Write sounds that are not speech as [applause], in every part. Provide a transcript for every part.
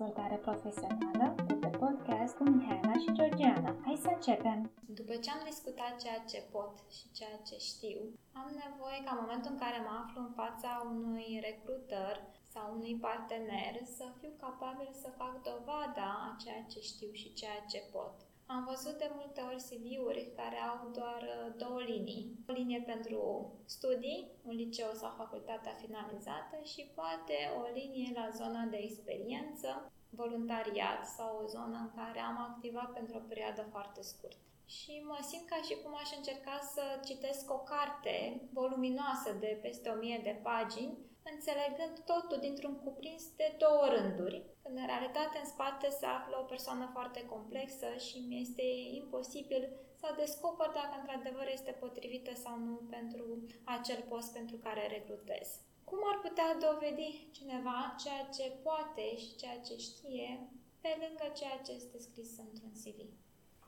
dezvoltare profesională de pe podcast cu Mihaela și Georgiana. Hai să începem! După ce am discutat ceea ce pot și ceea ce știu, am nevoie ca în momentul în care mă aflu în fața unui recruiter sau unui partener să fiu capabil să fac dovada a ceea ce știu și ceea ce pot. Am văzut de multe ori CV-uri care au doar uh, două linii. O linie pentru studii, un liceu sau facultatea finalizată și poate o linie la zona de experiență, voluntariat sau o zonă în care am activat pentru o perioadă foarte scurtă. Și mă simt ca și cum aș încerca să citesc o carte voluminoasă de peste o mie de pagini înțelegând totul dintr-un cuprins de două rânduri, când în realitate în spate se află o persoană foarte complexă și mi este imposibil să descoper dacă într-adevăr este potrivită sau nu pentru acel post pentru care recrutez. Cum ar putea dovedi cineva ceea ce poate și ceea ce știe pe lângă ceea ce este scris într-un CV?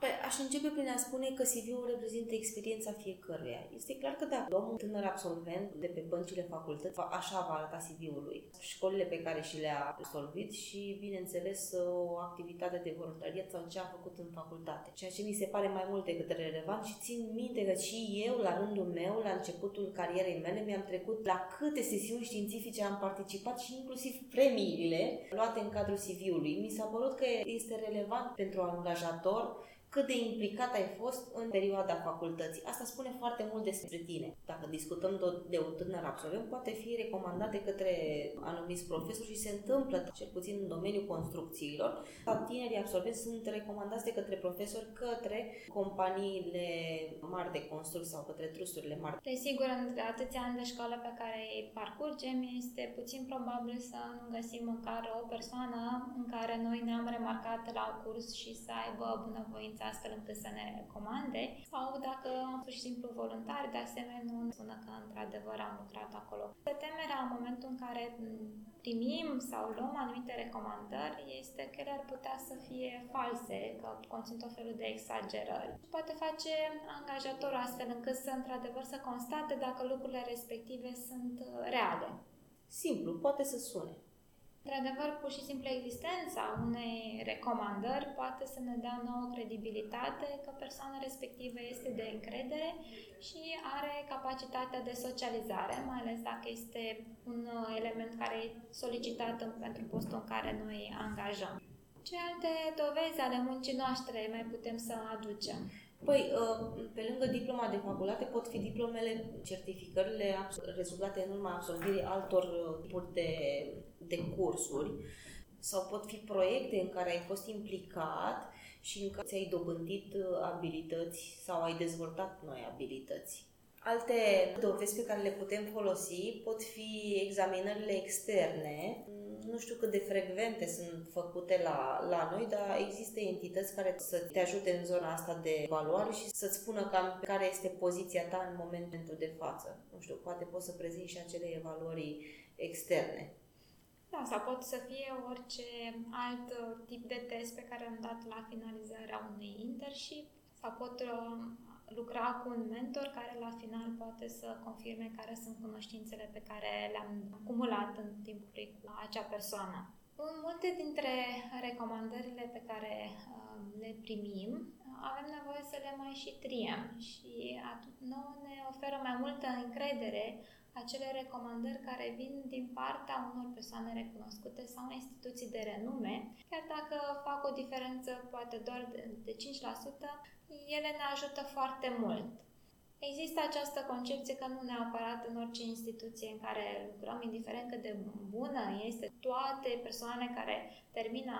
Păi, aș începe prin a spune că CV-ul reprezintă experiența fiecăruia. Este clar că dacă luăm un tânăr absolvent de pe băncile facultății, așa va arăta CV-ul lui. Școlile pe care și le-a absolvit și, bineînțeles, o activitate de voluntariat sau ce a făcut în facultate. Ceea ce mi se pare mai mult decât relevant și țin minte că și eu, la rândul meu, la începutul carierei mele, mi-am trecut la câte sesiuni științifice am participat și inclusiv premiile luate în cadrul CV-ului. Mi s-a părut că este relevant pentru angajator cât de implicat ai fost în perioada facultății. Asta spune foarte mult despre tine. Dacă discutăm de un tânăr absolvent, poate fi recomandat de către anumiți profesori și se întâmplă, cel puțin în domeniul construcțiilor, tinerii absolvenți sunt recomandați de către profesori către companiile mari de construcții sau către trusturile mari. Desigur, între atâția ani de școală pe care îi parcurgem, este puțin probabil să nu găsim măcar o persoană în care noi ne-am remarcat la curs și să aibă bunăvoință conștiință astfel încât să ne recomande sau dacă pur și simplu voluntari, de asemenea nu spună că într-adevăr am lucrat acolo. De temerea în momentul în care primim sau luăm anumite recomandări este că ele ar putea să fie false, că conțin tot felul de exagerări. Poate face angajatorul astfel încât să într-adevăr să constate dacă lucrurile respective sunt reale. Simplu, poate să sune. Într-adevăr, pur și simplu existența unei recomandări poate să ne dea nouă credibilitate că persoana respectivă este de încredere și are capacitatea de socializare, mai ales dacă este un element care e solicitat pentru postul în care noi angajăm. Ce alte dovezi ale muncii noastre mai putem să aducem? Păi, uh, pe lângă diploma de facultate pot fi diplomele, certificările rezultate în urma absolvirii altor uh, tipuri de, de cursuri sau pot fi proiecte în care ai fost implicat și în care ți-ai dobândit uh, abilități sau ai dezvoltat noi abilități. Alte dovezi pe care le putem folosi pot fi examinările externe, nu știu cât de frecvente sunt făcute la, la noi, dar există entități care să te ajute în zona asta de evaluare și să-ți spună cam care este poziția ta în momentul de față. Nu știu, poate poți să prezinți și acele evaluări externe. Da, sau pot să fie orice alt tip de test pe care am dat la finalizarea unui internship sau pot lucra cu un mentor care la final poate să confirme care sunt cunoștințele pe care le-am acumulat în timpul cu acea persoană. În multe dintre recomandările pe care uh, le primim, avem nevoie să le mai și triem și nouă ne oferă mai multă încredere acele recomandări care vin din partea unor persoane recunoscute sau instituții de renume, chiar dacă fac o diferență poate doar de 5%, ele ne ajută foarte mult. Există această concepție că nu neapărat în orice instituție în care lucrăm, indiferent cât de bună este, toate persoane care termină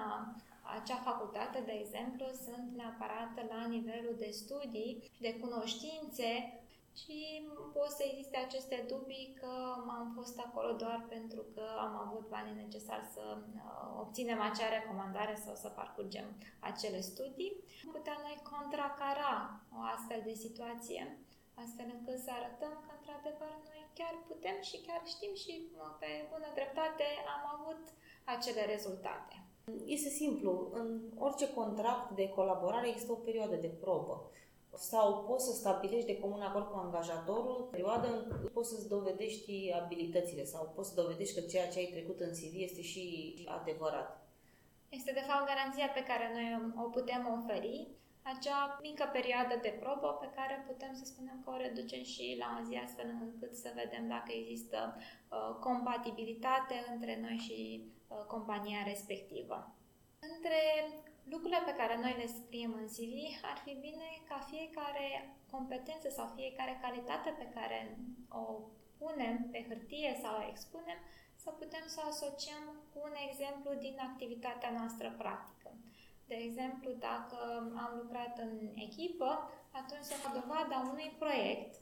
acea facultate, de exemplu, sunt neapărat la nivelul de studii și de cunoștințe și pot să existe aceste dubii că am fost acolo doar pentru că am avut banii necesari să uh, obținem acea recomandare sau să parcurgem acele studii. Putem noi contracara o astfel de situație astfel încât să arătăm că într-adevăr noi chiar putem și chiar știm și uh, pe bună dreptate am avut acele rezultate. Este simplu. În orice contract de colaborare există o perioadă de probă sau poți să stabilești de comun acord cu angajatorul perioadă în poți să-ți dovedești abilitățile sau poți să dovedești că ceea ce ai trecut în CV este și adevărat. Este de fapt garanția pe care noi o putem oferi, acea mică perioadă de probă pe care putem să spunem că o reducem și la o zi astfel încât să vedem dacă există uh, compatibilitate între noi și uh, compania respectivă. Între lucrurile pe care noi le scriem în CV, ar fi bine ca fiecare competență sau fiecare calitate pe care o punem pe hârtie sau o expunem, să putem să asociem cu un exemplu din activitatea noastră practică. De exemplu, dacă am lucrat în echipă, atunci se va dovada unui proiect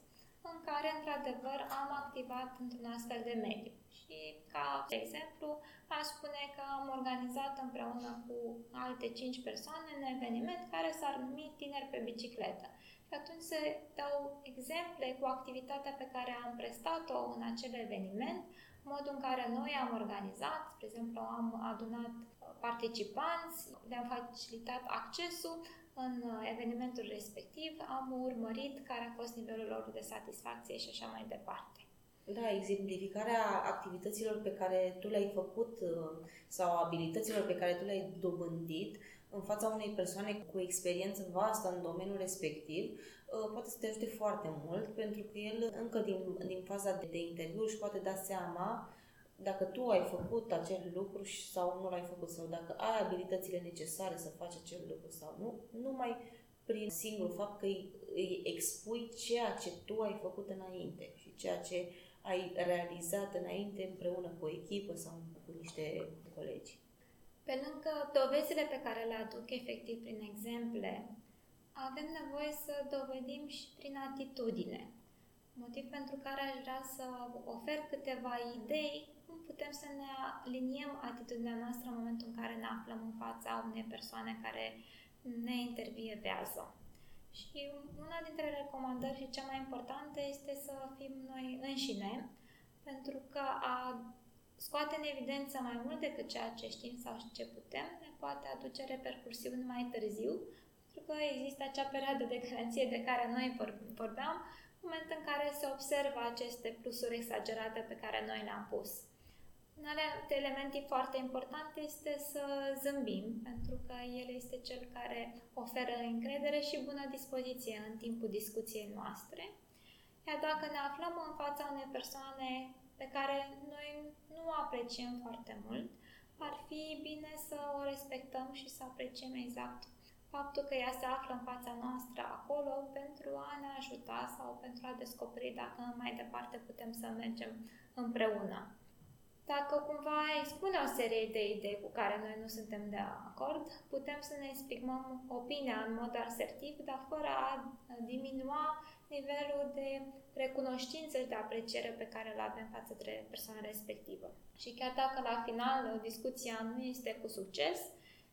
în care, într-adevăr, am activat într-un astfel de mediu. Și, ca exemplu, aș spune că am organizat împreună cu alte 5 persoane un eveniment care s-ar numi Tineri pe bicicletă. Și atunci se dau exemple cu activitatea pe care am prestat-o în acel eveniment, modul în care noi am organizat, spre exemplu, am adunat participanți, le-am facilitat accesul în evenimentul respectiv, am urmărit care a fost nivelul lor de satisfacție și așa mai departe. Da, exemplificarea activităților pe care tu le-ai făcut uh, sau abilităților pe care tu le-ai dobândit în fața unei persoane cu experiență vastă în domeniul respectiv, uh, poate să te ajute foarte mult, pentru că el încă din, din faza de, de interviu își poate da seama dacă tu ai făcut acel lucru sau nu l-ai făcut sau dacă ai abilitățile necesare să faci acel lucru sau nu, numai prin singurul fapt că îi, îi expui ceea ce tu ai făcut înainte și ceea ce ai realizat înainte împreună cu o echipă sau cu niște colegi. Pe lângă dovezile pe care le aduc efectiv prin exemple, avem nevoie să dovedim și prin atitudine. Motiv pentru care aș vrea să ofer câteva idei cum putem să ne aliniem atitudinea noastră în momentul în care ne aflăm în fața unei persoane care ne intervievează. Și una dintre recomandări și cea mai importantă este să fim noi înșine, pentru că a scoate în evidență mai mult decât ceea ce știm sau ce putem, ne poate aduce repercursiuni mai târziu, pentru că există acea perioadă de garanție de care noi vorbeam, moment în care se observă aceste plusuri exagerate pe care noi le-am pus. Un alt element foarte important este să zâmbim, pentru că el este cel care oferă încredere și bună dispoziție în timpul discuției noastre. Iar dacă ne aflăm în fața unei persoane pe care noi nu o apreciem foarte mult, ar fi bine să o respectăm și să apreciem exact faptul că ea se află în fața noastră acolo pentru a ne ajuta sau pentru a descoperi dacă mai departe putem să mergem împreună. Dacă cumva expune o serie de idei cu care noi nu suntem de acord, putem să ne exprimăm opinia în mod asertiv, dar fără a diminua nivelul de recunoștință și de apreciere pe care îl avem față de persoana respectivă. Și chiar dacă la final discuția nu este cu succes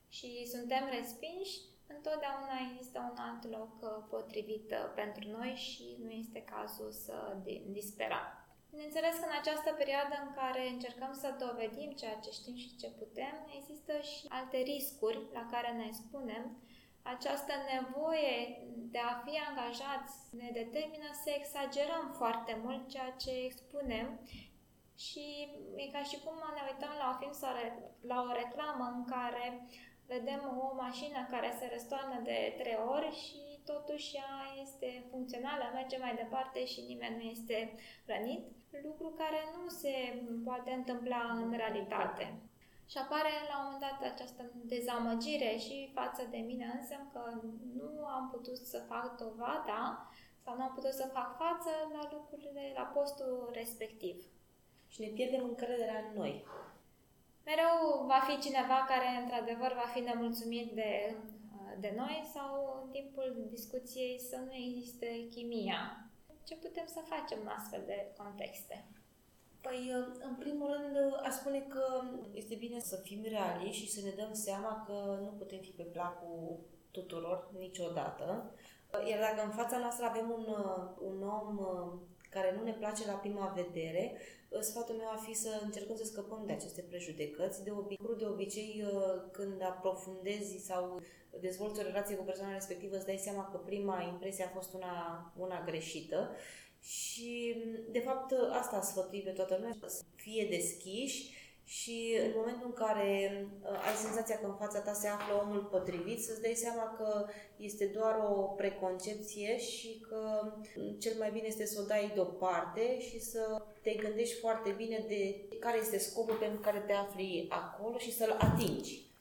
și suntem respinși, întotdeauna există un alt loc uh, potrivit uh, pentru noi și nu este cazul să disperăm. Bineînțeles că în această perioadă în care încercăm să dovedim ceea ce știm și ce putem, există și alte riscuri la care ne spunem. Această nevoie de a fi angajați ne determină să exagerăm foarte mult ceea ce expunem și e ca și cum ne uităm la un film sau la o reclamă în care vedem o mașină care se răstoarnă de trei ori și totuși ea este funcțională, merge mai departe și nimeni nu este rănit, lucru care nu se poate întâmpla în realitate. Și apare la un moment dat această dezamăgire și față de mine însă că nu am putut să fac dovada sau nu am putut să fac față la lucrurile, la postul respectiv. Și ne pierdem încrederea în noi. Mereu va fi cineva care într-adevăr va fi nemulțumit de de noi sau în timpul discuției să nu existe chimia. Ce putem să facem în astfel de contexte? Păi, în primul rând, aș spune că este bine să fim realiști și să ne dăm seama că nu putem fi pe placul tuturor niciodată. Iar dacă în fața noastră avem un, un om care nu ne place la prima vedere, sfatul meu ar fi să încercăm să scăpăm de aceste prejudecăți. De, obi- de obicei, când aprofundezi sau dezvolți o relație cu persoana respectivă, îți dai seama că prima impresie a fost una, una greșită și, de fapt, asta a sfătuit pe toată lumea, să fie deschiși și în momentul în care uh, ai senzația că în fața ta se află omul potrivit, să-ți dai seama că este doar o preconcepție și că mm, cel mai bine este să o dai deoparte și să te gândești foarte bine de care este scopul pentru care te afli acolo și să-l atingi.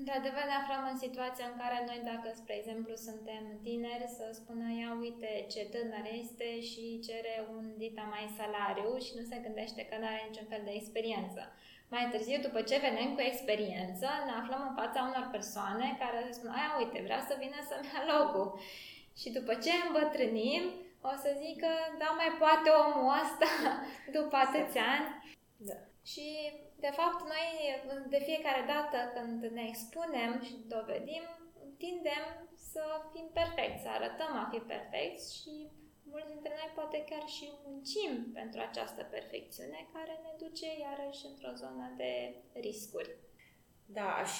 Într-adevăr, ne aflăm în situația în care noi, dacă, spre exemplu, suntem tineri, să spună, ia uite ce tânăr este și cere un dita mai salariu și nu se gândește că nu are niciun fel de experiență. Mai târziu, după ce venim cu experiență, ne aflăm în fața unor persoane care se spun, aia uite, vrea să vină să-mi ia locul. Și după ce îmbătrânim, o să zică, da, mai poate omul ăsta [laughs] după atâția ani. Da. Și de fapt, noi de fiecare dată când ne expunem și dovedim, tindem să fim perfecți, să arătăm a fi perfecți și mulți dintre noi poate chiar și muncim pentru această perfecțiune care ne duce iarăși într-o zonă de riscuri. Da, aș,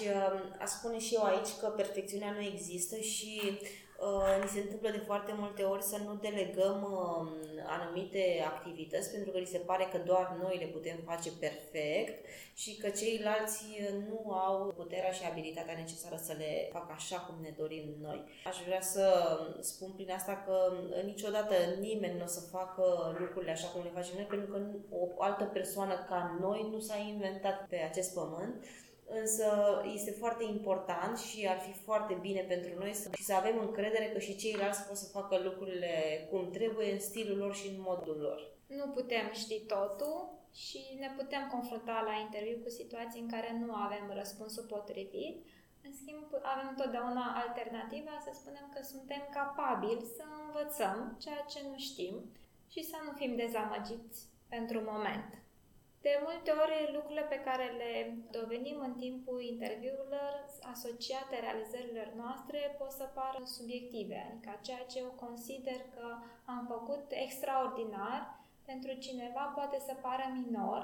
aș spune și eu aici că perfecțiunea nu există și Uh, ni se întâmplă de foarte multe ori să nu delegăm uh, anumite activități pentru că li se pare că doar noi le putem face perfect și că ceilalți nu au puterea și abilitatea necesară să le facă așa cum ne dorim noi. Aș vrea să spun prin asta că niciodată nimeni nu o să facă lucrurile așa cum le facem noi pentru că o altă persoană ca noi nu s-a inventat pe acest pământ însă este foarte important și ar fi foarte bine pentru noi să, și să avem încredere că și ceilalți pot să facă lucrurile cum trebuie, în stilul lor și în modul lor. Nu putem ști totul și ne putem confrunta la interviu cu situații în care nu avem răspunsul potrivit. În schimb, avem întotdeauna alternativa să spunem că suntem capabili să învățăm ceea ce nu știm și să nu fim dezamăgiți pentru moment. De multe ori, lucrurile pe care le dovenim în timpul interviurilor asociate realizărilor noastre pot să pară subiective, adică ceea ce eu consider că am făcut extraordinar pentru cineva poate să pară minor,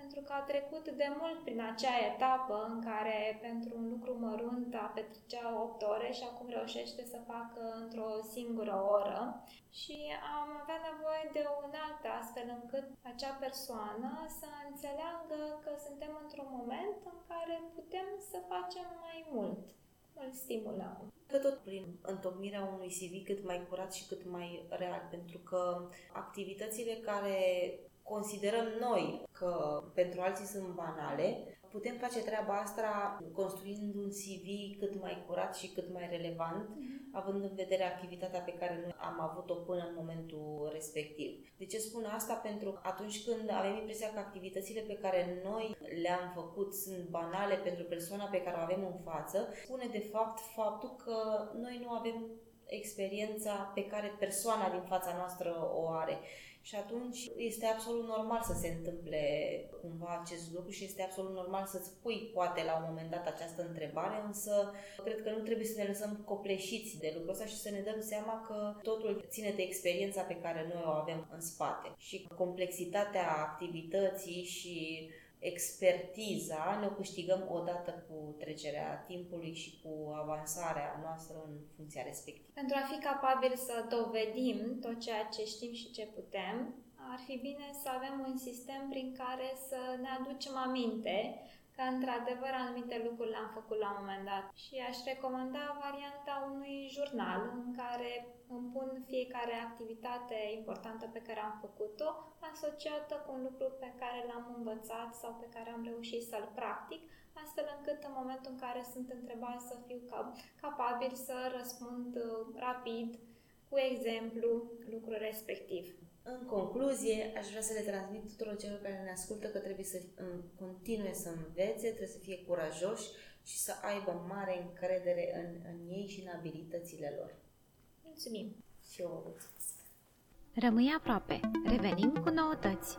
pentru că a trecut de mult prin acea etapă în care pentru un lucru mărunt a petrecea 8 ore și acum reușește să facă într-o singură oră și am avea nevoie de o unealtă astfel încât acea persoană să înțeleagă că suntem într-un moment în care putem să facem mai mult. Îl stimulăm. Că tot prin întocmirea unui CV cât mai curat și cât mai real, pentru că activitățile care considerăm noi că pentru alții sunt banale, putem face treaba asta construind un CV cât mai curat și cât mai relevant, mm-hmm. având în vedere activitatea pe care noi am avut-o până în momentul respectiv. De ce spun asta? Pentru că atunci când avem impresia că activitățile pe care noi le-am făcut sunt banale pentru persoana pe care o avem în față, spune de fapt faptul că noi nu avem experiența pe care persoana din fața noastră o are. Și atunci este absolut normal să se întâmple cumva acest lucru și este absolut normal să-ți pui poate la un moment dat această întrebare, însă cred că nu trebuie să ne lăsăm copleșiți de lucrul ăsta și să ne dăm seama că totul ține de experiența pe care noi o avem în spate și complexitatea activității și expertiza ne o câștigăm odată cu trecerea timpului și cu avansarea noastră în funcția respectivă. Pentru a fi capabil să dovedim tot ceea ce știm și ce putem, ar fi bine să avem un sistem prin care să ne aducem aminte că într-adevăr anumite lucruri le-am făcut la un moment dat și aș recomanda varianta unui jurnal în care îmi pun fiecare activitate importantă pe care am făcut-o asociată cu un lucru pe care l-am învățat sau pe care am reușit să-l practic, astfel încât în momentul în care sunt întrebat să fiu capabil să răspund uh, rapid, cu exemplu, lucrul respectiv. În concluzie, aș vrea să le transmit tuturor celor care ne ascultă că trebuie să continue să învețe, trebuie să fie curajoși și să aibă mare încredere în, în ei și în abilitățile lor. Mulțumim! Și eu vă mulțumesc! Rămâi aproape! Revenim cu noutăți!